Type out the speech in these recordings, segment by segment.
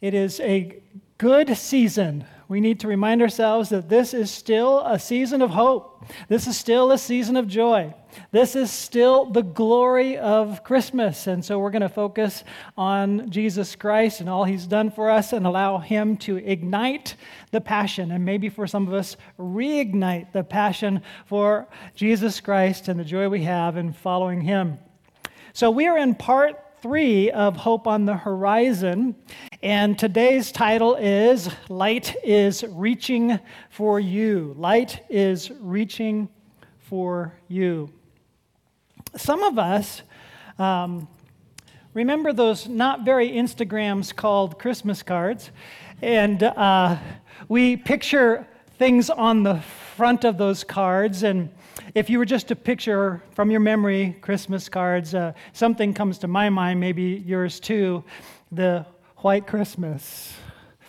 It is a good season. We need to remind ourselves that this is still a season of hope. This is still a season of joy. This is still the glory of Christmas. And so we're going to focus on Jesus Christ and all he's done for us and allow him to ignite the passion and maybe for some of us reignite the passion for Jesus Christ and the joy we have in following him. So we are in part three of Hope on the Horizon. And today's title is Light is Reaching for You. Light is Reaching for You. Some of us um, remember those not very Instagrams called Christmas cards. And uh, we picture things on the front of those cards and if you were just to picture from your memory Christmas cards, uh, something comes to my mind, maybe yours too the white Christmas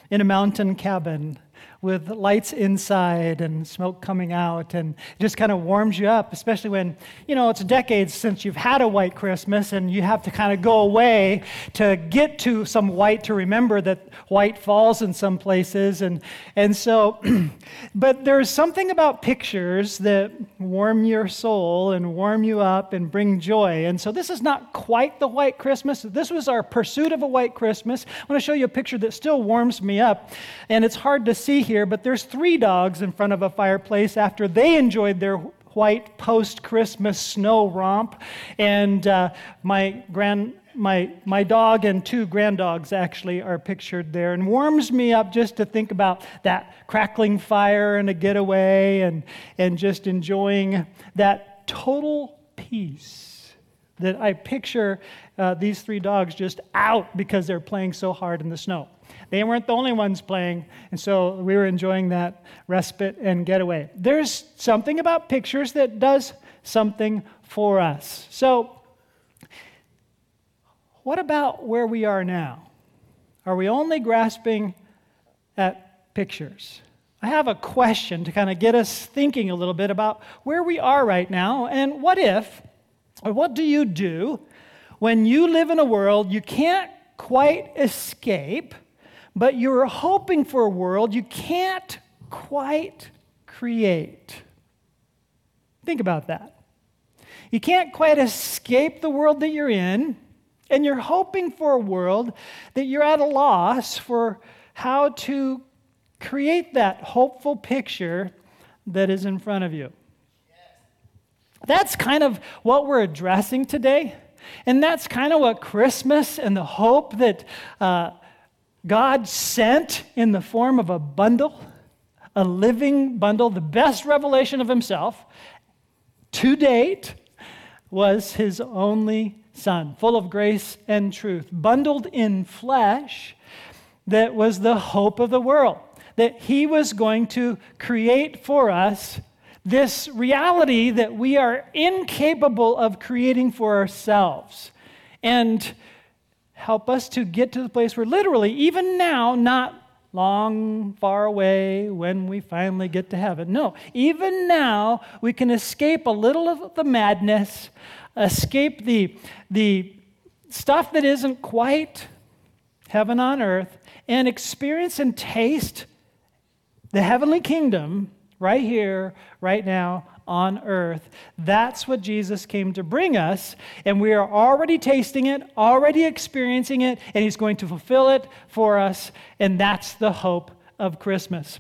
in a mountain cabin with lights inside and smoke coming out and just kind of warms you up especially when you know it's decades since you've had a white christmas and you have to kind of go away to get to some white to remember that white falls in some places and and so but there's something about pictures that warm your soul and warm you up and bring joy and so this is not quite the white christmas. This was our pursuit of a white christmas. I want to show you a picture that still warms me up and it's hard to see here, but there's three dogs in front of a fireplace after they enjoyed their white post Christmas snow romp. And uh, my grand my, my dog and two granddogs actually are pictured there and warms me up just to think about that crackling fire and a getaway and, and just enjoying that total peace that I picture uh, these three dogs just out because they're playing so hard in the snow. They weren't the only ones playing, and so we were enjoying that respite and getaway. There's something about pictures that does something for us. So, what about where we are now? Are we only grasping at pictures? I have a question to kind of get us thinking a little bit about where we are right now and what if, or what do you do when you live in a world you can't quite escape? But you're hoping for a world you can't quite create. Think about that. You can't quite escape the world that you're in, and you're hoping for a world that you're at a loss for how to create that hopeful picture that is in front of you. That's kind of what we're addressing today. And that's kind of what Christmas and the hope that uh, God sent in the form of a bundle, a living bundle, the best revelation of himself to date was his only son, full of grace and truth, bundled in flesh that was the hope of the world, that he was going to create for us this reality that we are incapable of creating for ourselves. And help us to get to the place where literally, even now, not long, far away when we finally get to heaven. No, even now, we can escape a little of the madness, escape the, the stuff that isn't quite heaven on earth, and experience and taste the heavenly kingdom right here, right now, on earth. That's what Jesus came to bring us, and we are already tasting it, already experiencing it, and He's going to fulfill it for us, and that's the hope of Christmas.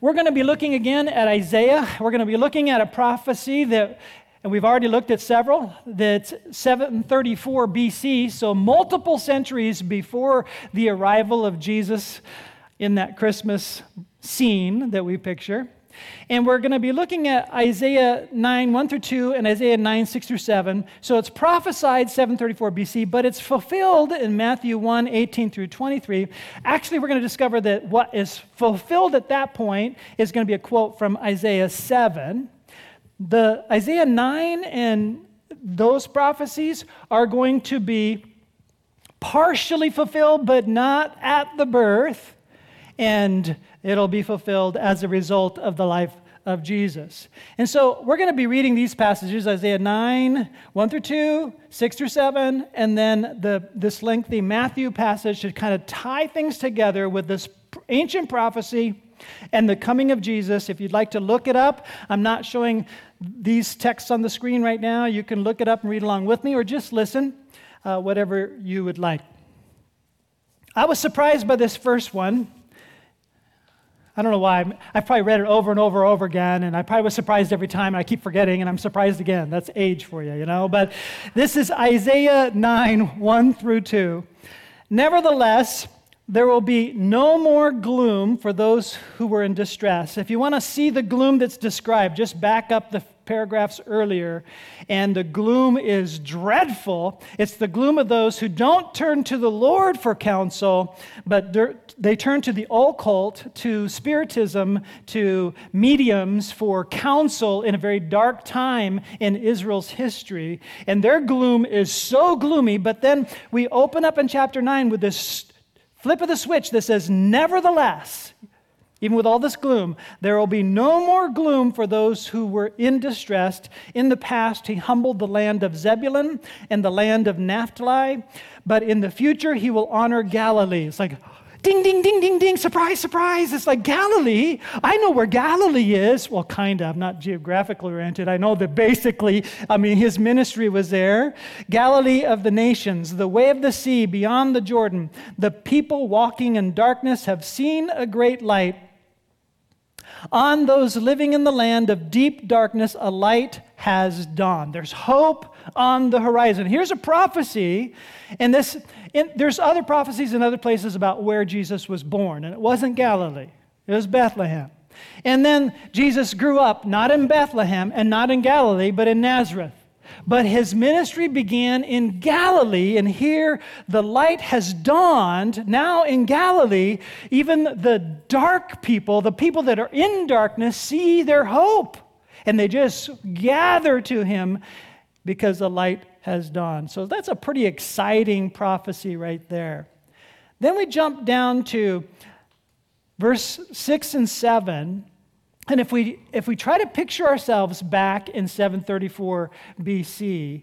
We're going to be looking again at Isaiah. We're going to be looking at a prophecy that and we've already looked at several that's 734 BC, so multiple centuries before the arrival of Jesus in that Christmas scene that we picture. And we're going to be looking at Isaiah 9, 1 through 2, and Isaiah 9, 6 through 7. So it's prophesied 734 BC, but it's fulfilled in Matthew 1, 18 through 23. Actually, we're going to discover that what is fulfilled at that point is going to be a quote from Isaiah 7. The Isaiah 9 and those prophecies are going to be partially fulfilled, but not at the birth. And it'll be fulfilled as a result of the life of Jesus. And so we're going to be reading these passages Isaiah 9, 1 through 2, 6 through 7, and then the, this lengthy Matthew passage to kind of tie things together with this ancient prophecy and the coming of Jesus. If you'd like to look it up, I'm not showing these texts on the screen right now. You can look it up and read along with me or just listen, uh, whatever you would like. I was surprised by this first one. I don't know why. I probably read it over and over and over again, and I probably was surprised every time, and I keep forgetting, and I'm surprised again. That's age for you, you know? But this is Isaiah 9 1 through 2. Nevertheless, there will be no more gloom for those who were in distress. If you want to see the gloom that's described, just back up the paragraphs earlier, and the gloom is dreadful. It's the gloom of those who don't turn to the Lord for counsel, but they turn to the occult, to spiritism, to mediums for counsel in a very dark time in Israel's history. And their gloom is so gloomy, but then we open up in chapter 9 with this flip of the switch that says, Nevertheless, even with all this gloom, there will be no more gloom for those who were in distress. In the past, he humbled the land of Zebulun and the land of Naphtali, but in the future, he will honor Galilee. It's like, ding, ding, ding, ding, ding, surprise, surprise. It's like Galilee. I know where Galilee is. Well, kind of, not geographically oriented. I know that basically, I mean, his ministry was there. Galilee of the nations, the way of the sea beyond the Jordan. The people walking in darkness have seen a great light. On those living in the land of deep darkness, a light has dawned. There's hope on the horizon. Here's a prophecy, and this there's other prophecies in other places about where Jesus was born, and it wasn't Galilee, it was Bethlehem. And then Jesus grew up not in Bethlehem and not in Galilee, but in Nazareth. But his ministry began in Galilee, and here the light has dawned. Now in Galilee, even the dark people, the people that are in darkness, see their hope. And they just gather to him because the light has dawned. So that's a pretty exciting prophecy right there. Then we jump down to verse 6 and 7 and if we, if we try to picture ourselves back in 734 BC,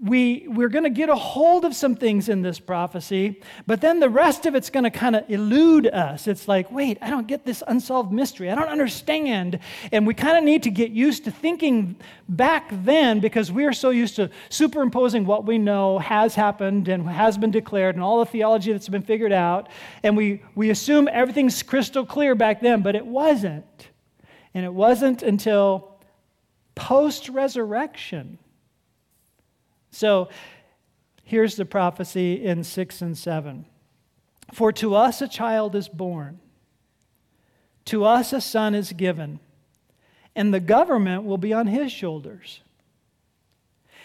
we, we're going to get a hold of some things in this prophecy, but then the rest of it's going to kind of elude us. It's like, wait, I don't get this unsolved mystery. I don't understand. And we kind of need to get used to thinking back then because we are so used to superimposing what we know has happened and has been declared and all the theology that's been figured out. And we, we assume everything's crystal clear back then, but it wasn't. And it wasn't until post resurrection. So here's the prophecy in 6 and 7 For to us a child is born, to us a son is given, and the government will be on his shoulders.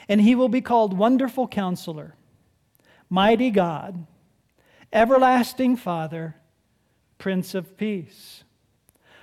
And he will be called Wonderful Counselor, Mighty God, Everlasting Father, Prince of Peace.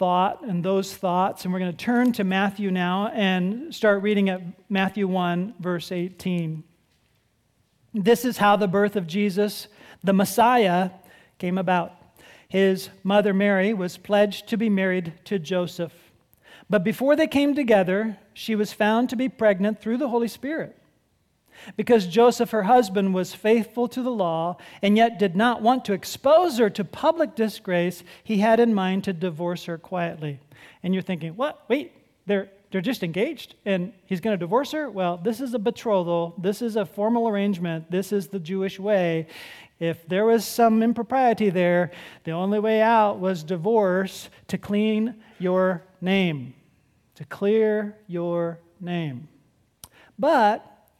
thought and those thoughts. And we're going to turn to Matthew now and start reading at Matthew 1, verse 18. This is how the birth of Jesus, the Messiah, came about. His mother Mary was pledged to be married to Joseph. But before they came together, she was found to be pregnant through the Holy Spirit. Because Joseph, her husband, was faithful to the law and yet did not want to expose her to public disgrace, he had in mind to divorce her quietly. And you're thinking, what? Wait, they're, they're just engaged and he's going to divorce her? Well, this is a betrothal. This is a formal arrangement. This is the Jewish way. If there was some impropriety there, the only way out was divorce to clean your name, to clear your name. But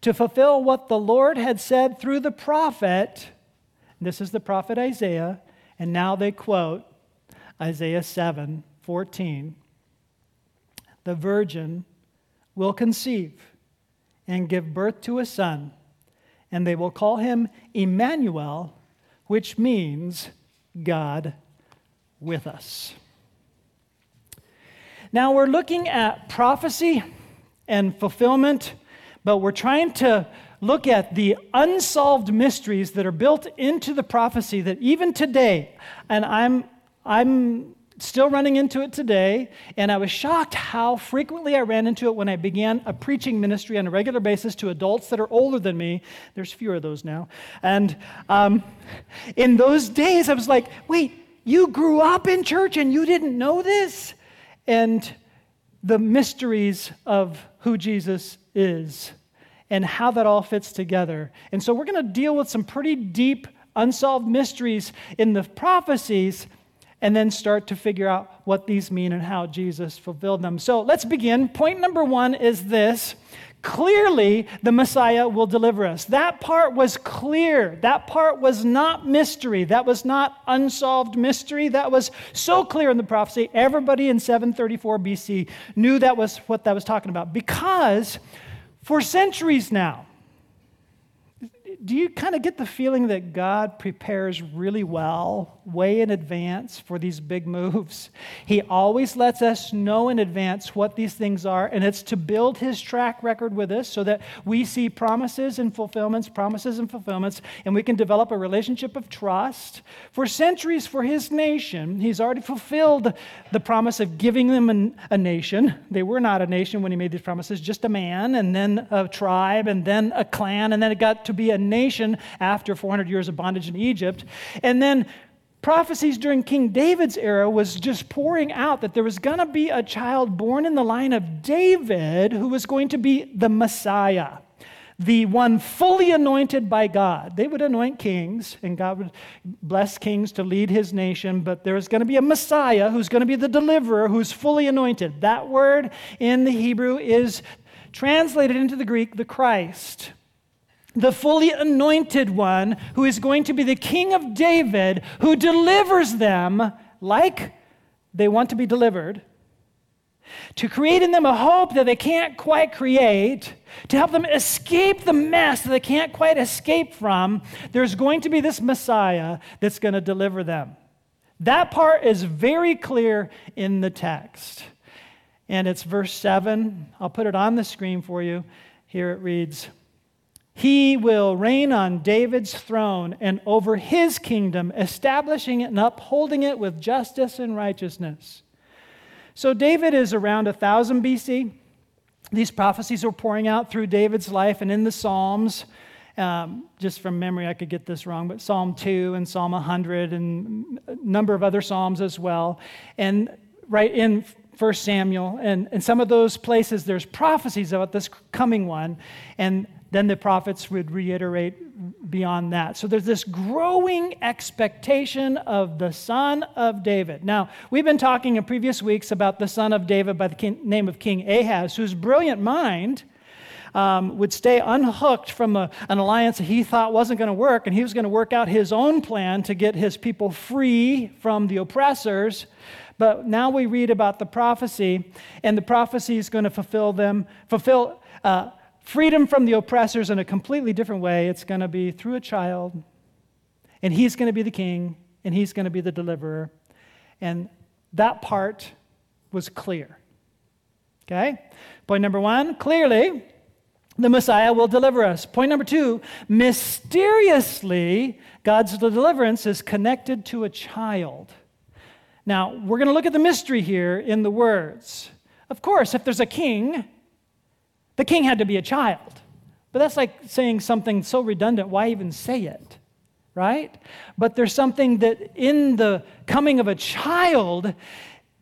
to fulfill what the Lord had said through the prophet. This is the prophet Isaiah, and now they quote Isaiah 7 14. The virgin will conceive and give birth to a son, and they will call him Emmanuel, which means God with us. Now we're looking at prophecy and fulfillment, but we're trying to look at the unsolved mysteries that are built into the prophecy that even today, and I'm, I'm still running into it today, and I was shocked how frequently I ran into it when I began a preaching ministry on a regular basis to adults that are older than me. There's fewer of those now. And um, in those days, I was like, wait, you grew up in church and you didn't know this? And the mysteries of who Jesus is and how that all fits together. And so we're going to deal with some pretty deep, unsolved mysteries in the prophecies and then start to figure out what these mean and how Jesus fulfilled them. So let's begin. Point number one is this clearly the Messiah will deliver us. That part was clear. That part was not mystery. That was not unsolved mystery. That was so clear in the prophecy. Everybody in 734 BC knew that was what that was talking about because for centuries now, do you kind of get the feeling that God prepares really well, way in advance for these big moves? He always lets us know in advance what these things are, and it's to build his track record with us so that we see promises and fulfillments, promises and fulfillments, and we can develop a relationship of trust. For centuries, for his nation, he's already fulfilled the promise of giving them an, a nation. They were not a nation when he made these promises, just a man, and then a tribe, and then a clan, and then it got to be a nation after 400 years of bondage in Egypt. And then prophecies during King David's era was just pouring out that there was going to be a child born in the line of David who was going to be the Messiah, the one fully anointed by God. They would anoint kings, and God would bless kings to lead his nation, but there was going to be a Messiah who's going to be the deliverer who's fully anointed. That word in the Hebrew is translated into the Greek, the Christ the fully anointed one who is going to be the king of David, who delivers them like they want to be delivered, to create in them a hope that they can't quite create, to help them escape the mess that they can't quite escape from. There's going to be this Messiah that's going to deliver them. That part is very clear in the text. And it's verse 7. I'll put it on the screen for you. Here it reads he will reign on David's throne and over his kingdom, establishing it and upholding it with justice and righteousness. So, David is around 1000 BC. These prophecies are pouring out through David's life and in the Psalms. Um, just from memory, I could get this wrong, but Psalm 2 and Psalm 100 and a number of other Psalms as well. And right in 1 Samuel and, and some of those places, there's prophecies about this coming one. And then the prophets would reiterate beyond that. So there's this growing expectation of the son of David. Now, we've been talking in previous weeks about the son of David by the name of King Ahaz, whose brilliant mind um, would stay unhooked from a, an alliance that he thought wasn't going to work, and he was going to work out his own plan to get his people free from the oppressors. But now we read about the prophecy, and the prophecy is going to fulfill them, fulfill. Uh, freedom from the oppressors in a completely different way. It's going to be through a child, and he's going to be the king, and he's going to be the deliverer. And that part was clear. Okay? Point number one clearly, the Messiah will deliver us. Point number two mysteriously, God's deliverance is connected to a child. Now, we're going to look at the mystery here in the words. Of course, if there's a king, the king had to be a child. But that's like saying something so redundant, why even say it? Right? But there's something that in the coming of a child,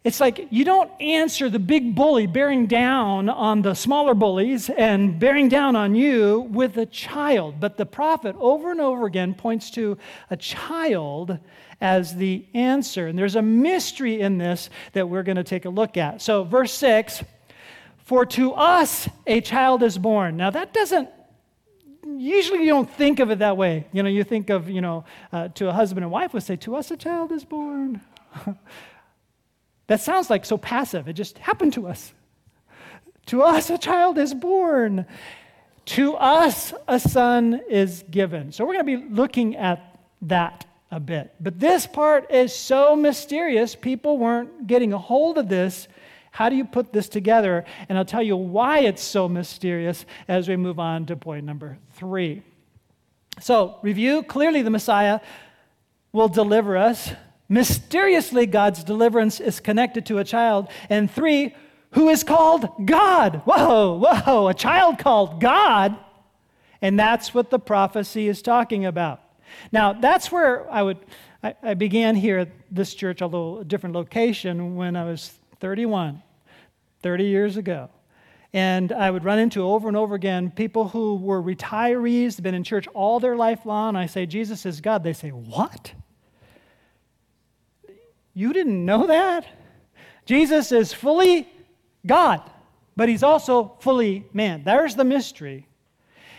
It's like you don't answer the big bully bearing down on the smaller bullies and bearing down on you with a child. But the prophet over and over again points to a child as the answer. And there's a mystery in this that we're going to take a look at. So, verse 6 For to us a child is born. Now, that doesn't usually you don't think of it that way. You know, you think of, you know, uh, to a husband and wife would say, To us a child is born. That sounds like so passive. It just happened to us. To us, a child is born. To us, a son is given. So we're going to be looking at that a bit. But this part is so mysterious, people weren't getting a hold of this. How do you put this together? And I'll tell you why it's so mysterious as we move on to point number three. So, review clearly the Messiah will deliver us Mysteriously, God's deliverance is connected to a child. And three, who is called God. Whoa, whoa, a child called God. And that's what the prophecy is talking about. Now, that's where I would, I, I began here at this church, although a different location, when I was 31, 30 years ago. And I would run into over and over again people who were retirees, been in church all their life long. I say, Jesus is God. They say, What? You didn't know that? Jesus is fully God, but he's also fully man. There's the mystery.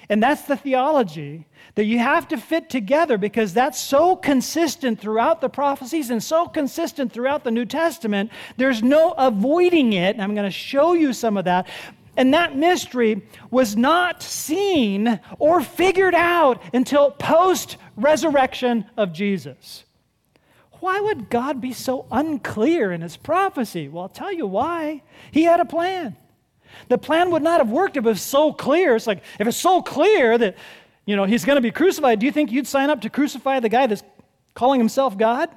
And that's the theology that you have to fit together because that's so consistent throughout the prophecies and so consistent throughout the New Testament. There's no avoiding it. And I'm going to show you some of that. And that mystery was not seen or figured out until post resurrection of Jesus. Why would God be so unclear in his prophecy? Well, I'll tell you why. He had a plan. The plan would not have worked if it was so clear. It's like, if it's so clear that, you know, he's going to be crucified, do you think you'd sign up to crucify the guy that's calling himself God?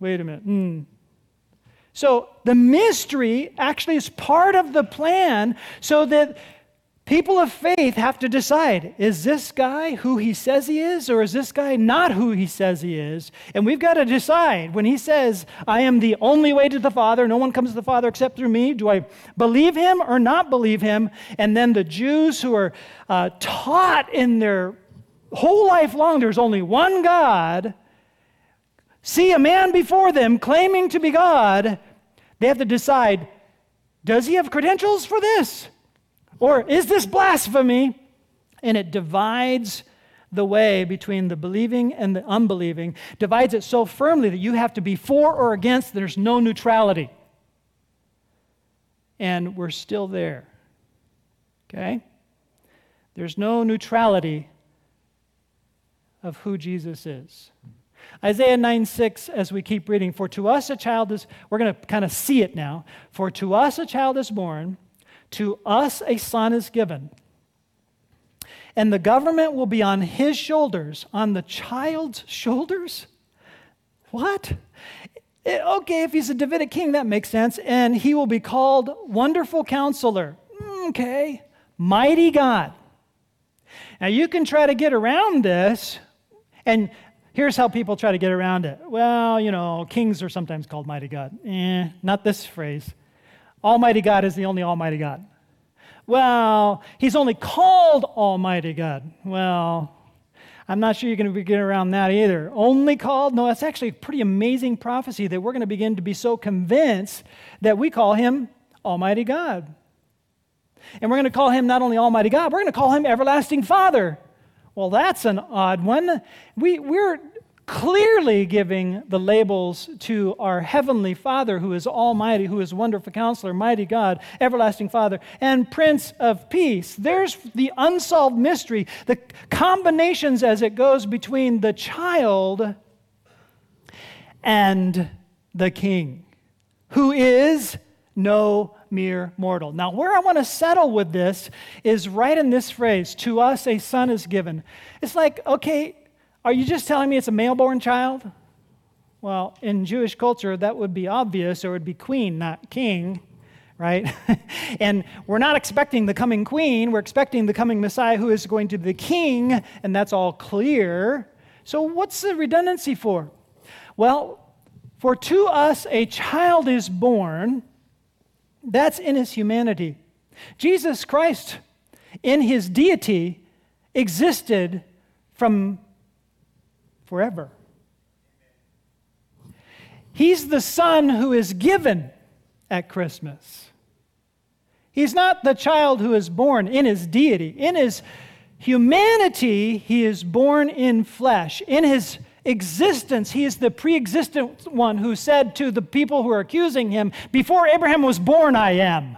Wait a minute. Mm. So the mystery actually is part of the plan so that People of faith have to decide is this guy who he says he is, or is this guy not who he says he is? And we've got to decide when he says, I am the only way to the Father, no one comes to the Father except through me, do I believe him or not believe him? And then the Jews who are uh, taught in their whole life long there's only one God see a man before them claiming to be God, they have to decide does he have credentials for this? Or is this blasphemy? And it divides the way between the believing and the unbelieving, divides it so firmly that you have to be for or against, there's no neutrality. And we're still there. Okay? There's no neutrality of who Jesus is. Isaiah 9 6, as we keep reading, for to us a child is, we're going to kind of see it now. For to us a child is born to us a son is given, and the government will be on his shoulders, on the child's shoulders? What? Eh, okay, if he's a Davidic king, that makes sense. And he will be called Wonderful Counselor. Okay. Mighty God. Now, you can try to get around this, and here's how people try to get around it. Well, you know, kings are sometimes called Mighty God. Eh, not this phrase. Almighty God is the only Almighty God. Well, He's only called Almighty God. Well, I'm not sure you're going to get around that either. Only called? No, that's actually a pretty amazing prophecy that we're going to begin to be so convinced that we call Him Almighty God. And we're going to call Him not only Almighty God, we're going to call Him Everlasting Father. Well, that's an odd one. We, we're clearly giving the labels to our Heavenly Father, who is Almighty, who is Wonderful Counselor, Mighty God, Everlasting Father, and Prince of Peace. There's the unsolved mystery, the combinations as it goes between the child and the King, who is no mere mortal. Now, where I want to settle with this is right in this phrase to us a son is given. It's like, okay, are you just telling me it's a male born child? Well, in Jewish culture, that would be obvious, or it would be queen, not king, right? and we're not expecting the coming queen, we're expecting the coming Messiah who is going to be the king, and that's all clear. So, what's the redundancy for? Well, For to us a child is born, that's in his humanity. Jesus Christ, in his deity, existed from forever. He's the son who is given at Christmas. He's not the child who is born in his deity. In his humanity, he is born in flesh. In his existence, he is the pre existent one who said to the people who are accusing him, Before Abraham was born, I am.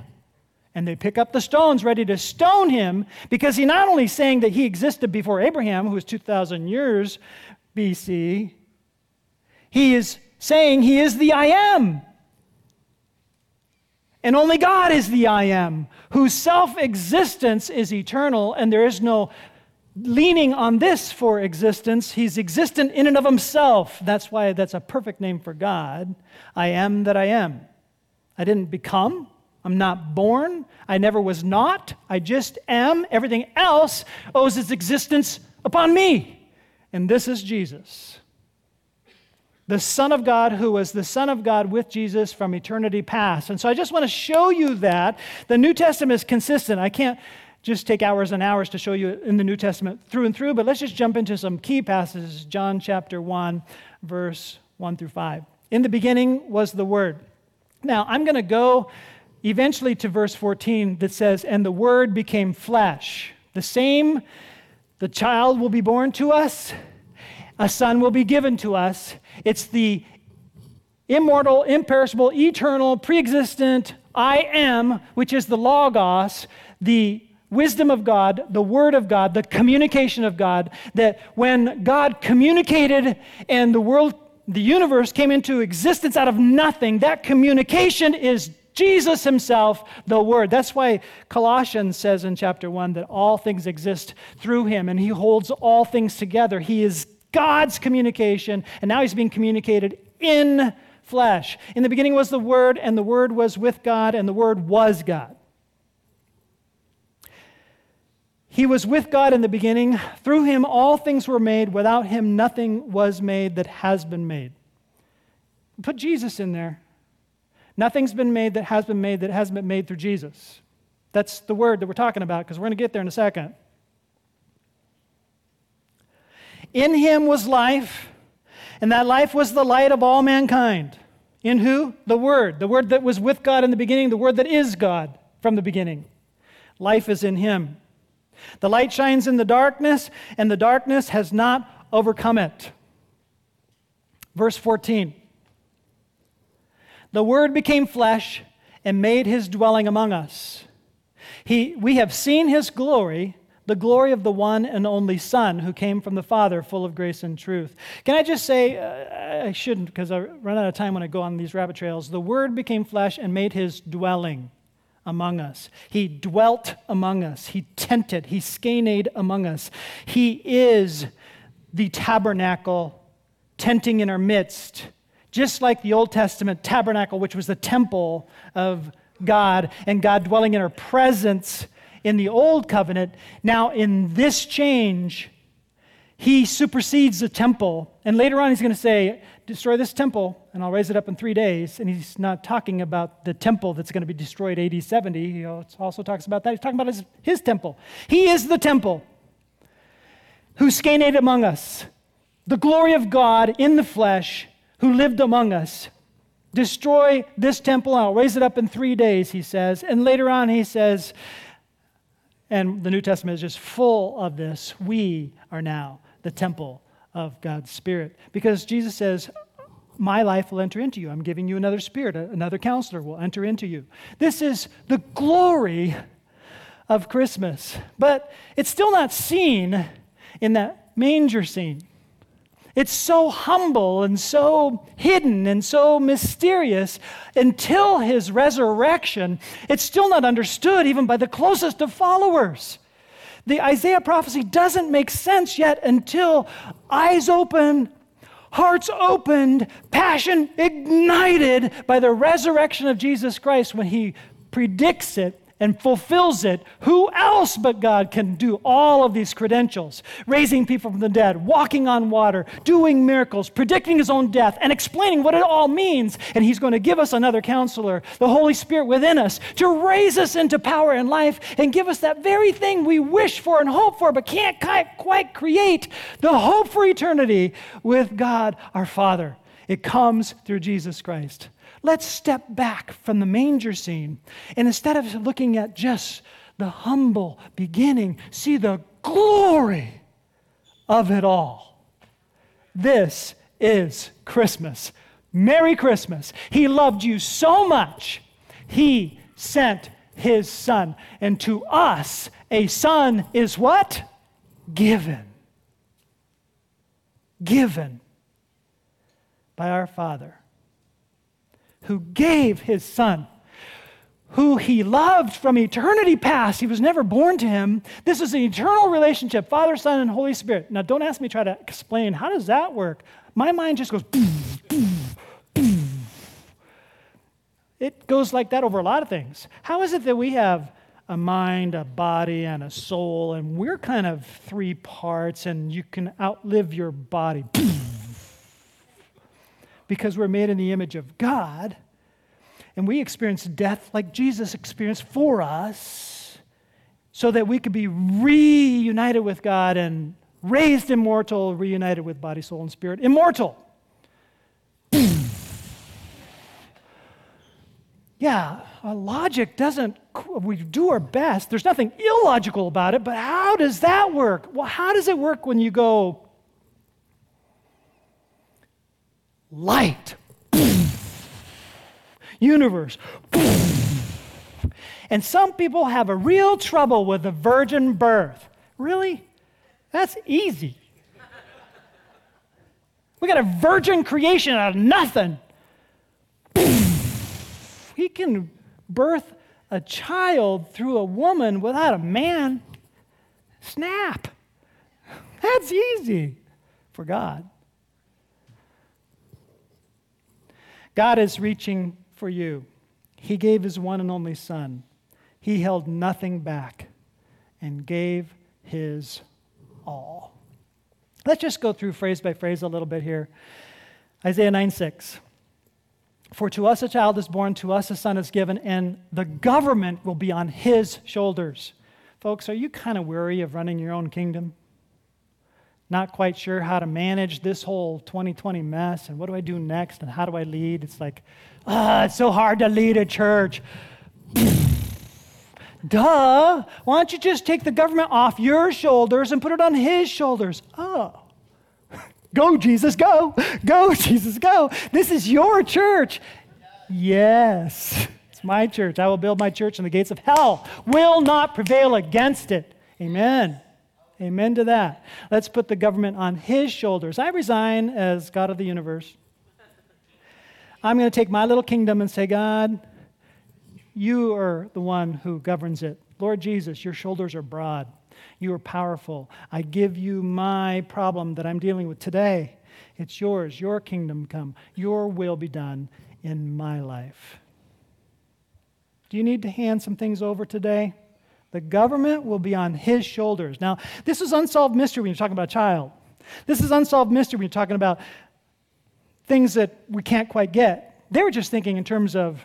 And they pick up the stones ready to stone him because he not only saying that he existed before Abraham, who was 2,000 years BC, he is saying he is the I am. And only God is the I am, whose self existence is eternal, and there is no leaning on this for existence. He's existent in and of himself. That's why that's a perfect name for God. I am that I am. I didn't become. I'm not born. I never was not. I just am. Everything else owes its existence upon me. And this is Jesus. The Son of God, who was the Son of God with Jesus from eternity past. And so I just want to show you that. The New Testament is consistent. I can't just take hours and hours to show you in the New Testament through and through, but let's just jump into some key passages. John chapter 1, verse 1 through 5. In the beginning was the Word. Now, I'm going to go eventually to verse 14 that says, And the Word became flesh. The same, the child will be born to us, a son will be given to us. It's the immortal, imperishable, eternal, pre existent I am, which is the Logos, the wisdom of God, the Word of God, the communication of God, that when God communicated and the world, the universe came into existence out of nothing, that communication is Jesus Himself, the Word. That's why Colossians says in chapter 1 that all things exist through Him and He holds all things together. He is God's communication, and now He's being communicated in flesh. In the beginning was the Word, and the Word was with God, and the Word was God. He was with God in the beginning. Through him, all things were made. Without him, nothing was made that has been made. Put Jesus in there. Nothing's been made that has been made that hasn't been made through Jesus. That's the word that we're talking about because we're going to get there in a second. In him was life, and that life was the light of all mankind. In who? The Word. The Word that was with God in the beginning, the Word that is God from the beginning. Life is in him. The light shines in the darkness, and the darkness has not overcome it. Verse 14 The Word became flesh and made his dwelling among us. He, we have seen his glory, the glory of the one and only Son who came from the Father, full of grace and truth. Can I just say, uh, I shouldn't because I run out of time when I go on these rabbit trails. The Word became flesh and made his dwelling among us. He dwelt among us. He tented. He skenade among us. He is the tabernacle tenting in our midst, just like the Old Testament tabernacle, which was the temple of God and God dwelling in our presence in the Old Covenant. Now, in this change, he supersedes the temple. And later on, he's going to say, Destroy this temple, and I'll raise it up in three days. And he's not talking about the temple that's going to be destroyed AD 70. He also talks about that. He's talking about his, his temple. He is the temple who skenate among us, the glory of God in the flesh who lived among us. Destroy this temple, and I'll raise it up in three days, he says. And later on, he says, and the New Testament is just full of this we are now the temple of God's Spirit. Because Jesus says, My life will enter into you. I'm giving you another spirit, another counselor will enter into you. This is the glory of Christmas. But it's still not seen in that manger scene. It's so humble and so hidden and so mysterious until his resurrection. It's still not understood even by the closest of followers. The Isaiah prophecy doesn't make sense yet until eyes open, hearts opened, passion ignited by the resurrection of Jesus Christ when he predicts it and fulfills it, who else but God can do all of these credentials? Raising people from the dead, walking on water, doing miracles, predicting his own death, and explaining what it all means. And he's going to give us another counselor, the Holy Spirit within us, to raise us into power and life and give us that very thing we wish for and hope for, but can't quite create the hope for eternity with God our Father. It comes through Jesus Christ. Let's step back from the manger scene and instead of looking at just the humble beginning, see the glory of it all. This is Christmas. Merry Christmas. He loved you so much, He sent His Son. And to us, a son is what? Given. Given by our Father who gave his son, who he loved from eternity past. He was never born to him. This is an eternal relationship, Father, Son, and Holy Spirit. Now, don't ask me to try to explain how does that work. My mind just goes. It goes like that over a lot of things. How is it that we have a mind, a body, and a soul, and we're kind of three parts, and you can outlive your body? Because we're made in the image of God and we experience death like Jesus experienced for us so that we could be reunited with God and raised immortal, reunited with body, soul, and spirit. Immortal. yeah, our logic doesn't, we do our best. There's nothing illogical about it, but how does that work? Well, how does it work when you go, light, universe. And some people have a real trouble with the virgin birth. Really? That's easy. We got a virgin creation out of nothing. He can birth a child through a woman without a man. Snap. That's easy for God. God is reaching for you. He gave his one and only Son. He held nothing back and gave his all. Let's just go through phrase by phrase a little bit here. Isaiah 9 6. For to us a child is born, to us a son is given, and the government will be on his shoulders. Folks, are you kind of weary of running your own kingdom? Not quite sure how to manage this whole 2020 mess and what do I do next and how do I lead? It's like, ah, it's so hard to lead a church. Duh. Why don't you just take the government off your shoulders and put it on his shoulders? Oh. Go, Jesus, go. Go, Jesus, go. This is your church. Yes, it's my church. I will build my church, and the gates of hell will not prevail against it. Amen. Amen to that. Let's put the government on his shoulders. I resign as God of the universe. I'm going to take my little kingdom and say, God, you are the one who governs it. Lord Jesus, your shoulders are broad. You are powerful. I give you my problem that I'm dealing with today. It's yours. Your kingdom come. Your will be done in my life. Do you need to hand some things over today? The government will be on his shoulders. Now, this is unsolved mystery when you're talking about a child. This is unsolved mystery when you're talking about things that we can't quite get. They were just thinking in terms of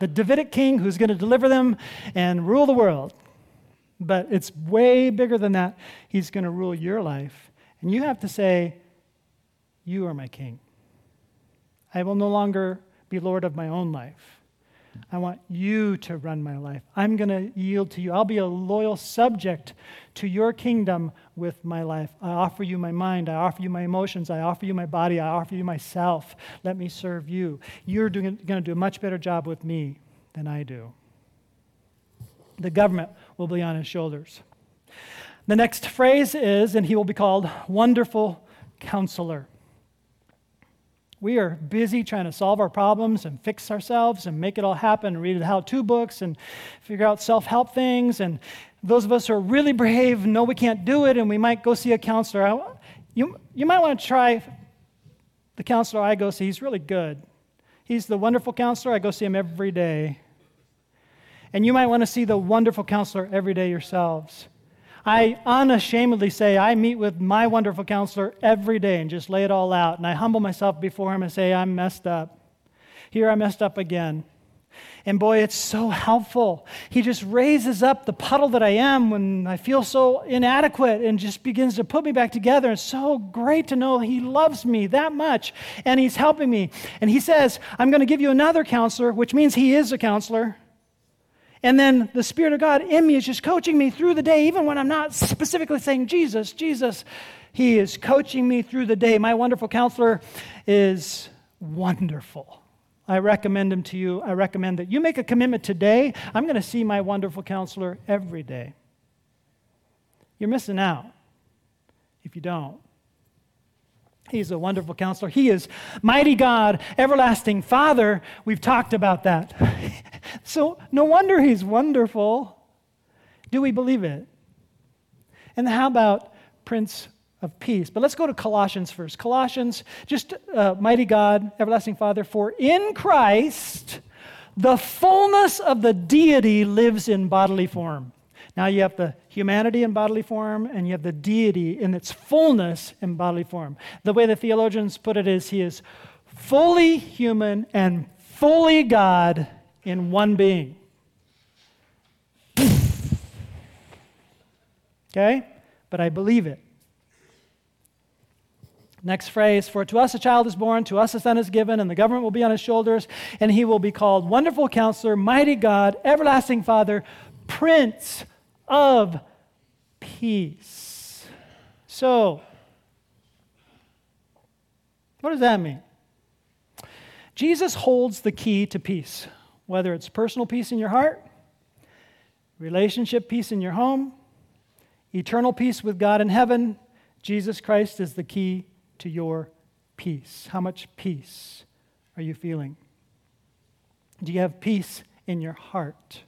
the Davidic king who's going to deliver them and rule the world. But it's way bigger than that. He's going to rule your life. And you have to say, You are my king. I will no longer be Lord of my own life. I want you to run my life. I'm going to yield to you. I'll be a loyal subject to your kingdom with my life. I offer you my mind. I offer you my emotions. I offer you my body. I offer you myself. Let me serve you. You're going to do a much better job with me than I do. The government will be on his shoulders. The next phrase is, and he will be called Wonderful Counselor. We are busy trying to solve our problems and fix ourselves and make it all happen, read how to books and figure out self help things. And those of us who are really brave know we can't do it and we might go see a counselor. You, you might want to try the counselor I go see. He's really good. He's the wonderful counselor. I go see him every day. And you might want to see the wonderful counselor every day yourselves. I unashamedly say I meet with my wonderful counselor every day and just lay it all out. And I humble myself before him and say, I'm messed up. Here I messed up again. And boy, it's so helpful. He just raises up the puddle that I am when I feel so inadequate and just begins to put me back together. It's so great to know He loves me that much and He's helping me. And He says, I'm going to give you another counselor, which means He is a counselor. And then the Spirit of God in me is just coaching me through the day, even when I'm not specifically saying, Jesus, Jesus. He is coaching me through the day. My wonderful counselor is wonderful. I recommend him to you. I recommend that you make a commitment today. I'm going to see my wonderful counselor every day. You're missing out if you don't. He's a wonderful counselor. He is mighty God, everlasting Father. We've talked about that. so no wonder he's wonderful. Do we believe it? And how about Prince of Peace? But let's go to Colossians first. Colossians, just uh, mighty God, everlasting Father, for in Christ the fullness of the deity lives in bodily form. Now you have the humanity in bodily form, and you have the deity in its fullness in bodily form. The way the theologians put it is he is fully human and fully God in one being. okay? But I believe it. Next phrase For to us a child is born, to us a son is given, and the government will be on his shoulders, and he will be called Wonderful Counselor, Mighty God, Everlasting Father, Prince of peace. So, what does that mean? Jesus holds the key to peace, whether it's personal peace in your heart, relationship peace in your home, eternal peace with God in heaven. Jesus Christ is the key to your peace. How much peace are you feeling? Do you have peace in your heart?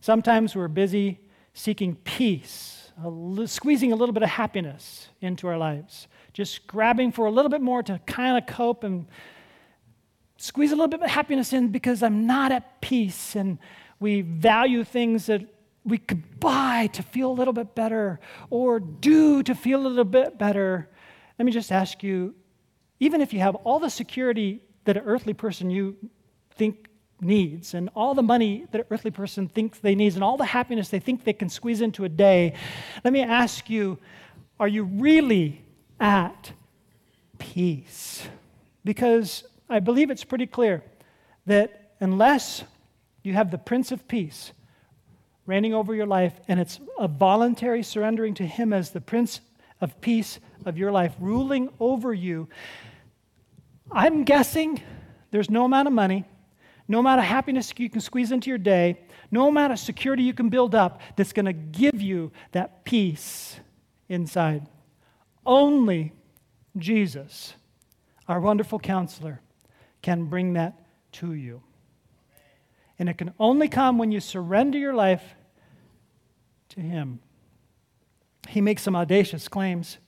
Sometimes we're busy seeking peace, squeezing a little bit of happiness into our lives, just grabbing for a little bit more to kind of cope and squeeze a little bit of happiness in because I'm not at peace. And we value things that we could buy to feel a little bit better or do to feel a little bit better. Let me just ask you even if you have all the security that an earthly person you think needs and all the money that an earthly person thinks they needs and all the happiness they think they can squeeze into a day, let me ask you are you really at peace? Because I believe it's pretty clear that unless you have the Prince of Peace reigning over your life and it's a voluntary surrendering to Him as the Prince of Peace of your life, ruling over you, I'm guessing there's no amount of money no amount of happiness you can squeeze into your day, no amount of security you can build up that's going to give you that peace inside. Only Jesus, our wonderful counselor, can bring that to you. And it can only come when you surrender your life to Him. He makes some audacious claims.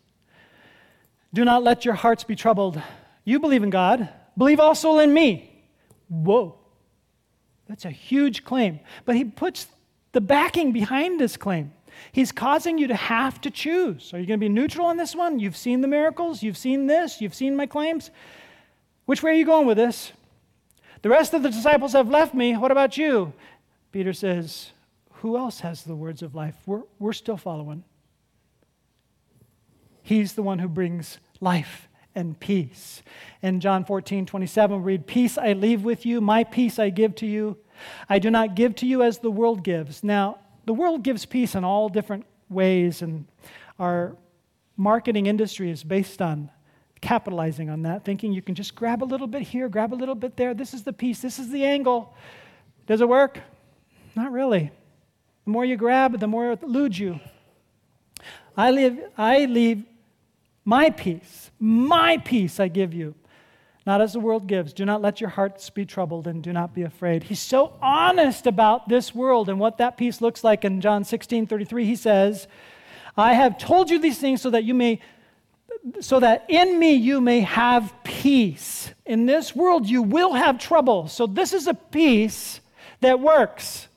Do not let your hearts be troubled. You believe in God, believe also in me. Whoa. That's a huge claim. But he puts the backing behind this claim. He's causing you to have to choose. Are you going to be neutral on this one? You've seen the miracles, you've seen this, you've seen my claims. Which way are you going with this? The rest of the disciples have left me. What about you? Peter says, Who else has the words of life? We're, we're still following. He's the one who brings life and peace. In John 14, 27, we read, Peace I leave with you, my peace I give to you. I do not give to you as the world gives. Now, the world gives peace in all different ways, and our marketing industry is based on capitalizing on that, thinking you can just grab a little bit here, grab a little bit there. This is the piece, this is the angle. Does it work? Not really. The more you grab, the more it eludes you. I, live, I leave my peace, my peace I give you, not as the world gives. Do not let your hearts be troubled and do not be afraid. He's so honest about this world and what that peace looks like. In John 16 33, he says, I have told you these things so that you may so that in me you may have peace. In this world you will have trouble. So, this is a peace that works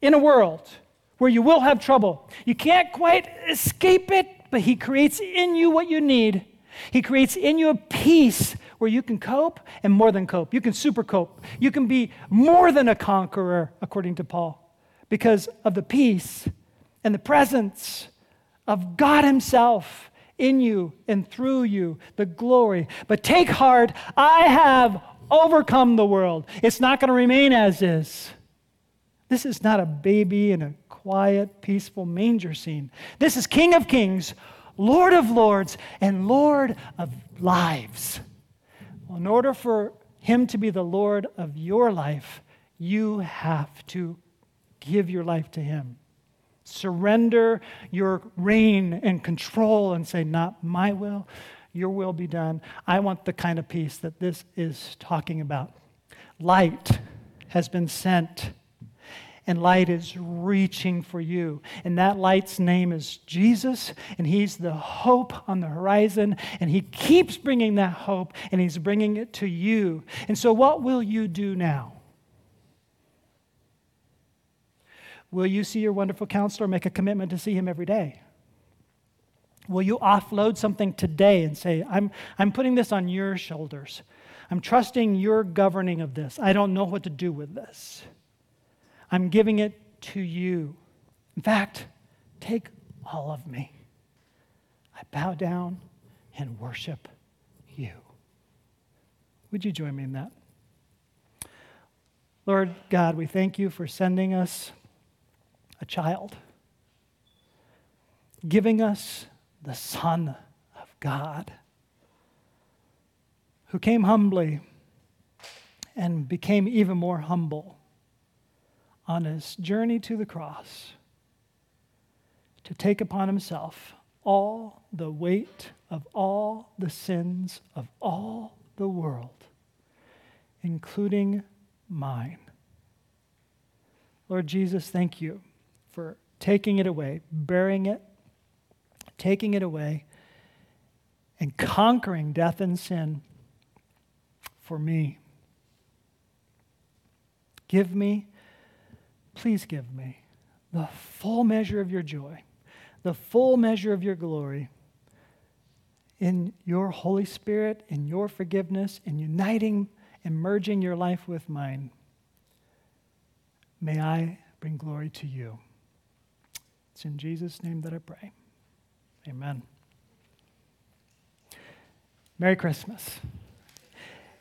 in a world where you will have trouble. You can't quite escape it, but He creates in you what you need. He creates in you a peace where you can cope and more than cope. You can super cope. You can be more than a conqueror, according to Paul, because of the peace and the presence of God Himself in you and through you, the glory. But take heart, I have overcome the world. It's not going to remain as is. This is not a baby in a quiet, peaceful manger scene. This is King of Kings, Lord of Lords, and Lord of lives. Well, in order for Him to be the Lord of your life, you have to give your life to Him. Surrender your reign and control and say, Not my will, your will be done. I want the kind of peace that this is talking about. Light has been sent, and light is reaching for you. And that light's name is Jesus, and He's the hope on the horizon, and He keeps bringing that hope, and He's bringing it to you. And so, what will you do now? Will you see your wonderful counselor make a commitment to see him every day? Will you offload something today and say, I'm, I'm putting this on your shoulders? I'm trusting your governing of this. I don't know what to do with this. I'm giving it to you. In fact, take all of me. I bow down and worship you. Would you join me in that? Lord God, we thank you for sending us a child, giving us the Son of God, who came humbly and became even more humble on his journey to the cross to take upon himself all the weight of all the sins of all the world, including mine. Lord Jesus, thank you for taking it away, bearing it, taking it away, and conquering death and sin for me. Give me, please give me, the full measure of your joy, the full measure of your glory in your Holy Spirit, in your forgiveness, in uniting and merging your life with mine. May I bring glory to you. It's in Jesus' name that I pray. Amen. Merry Christmas.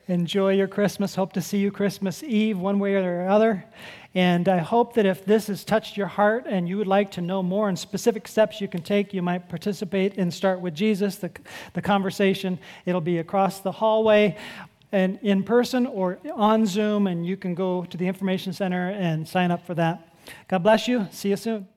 Enjoy your Christmas. Hope to see you Christmas Eve, one way or the other. And I hope that if this has touched your heart and you would like to know more and specific steps you can take, you might participate in Start with Jesus, the, the conversation. It'll be across the hallway and in person or on Zoom, and you can go to the Information Center and sign up for that. God bless you. See you soon.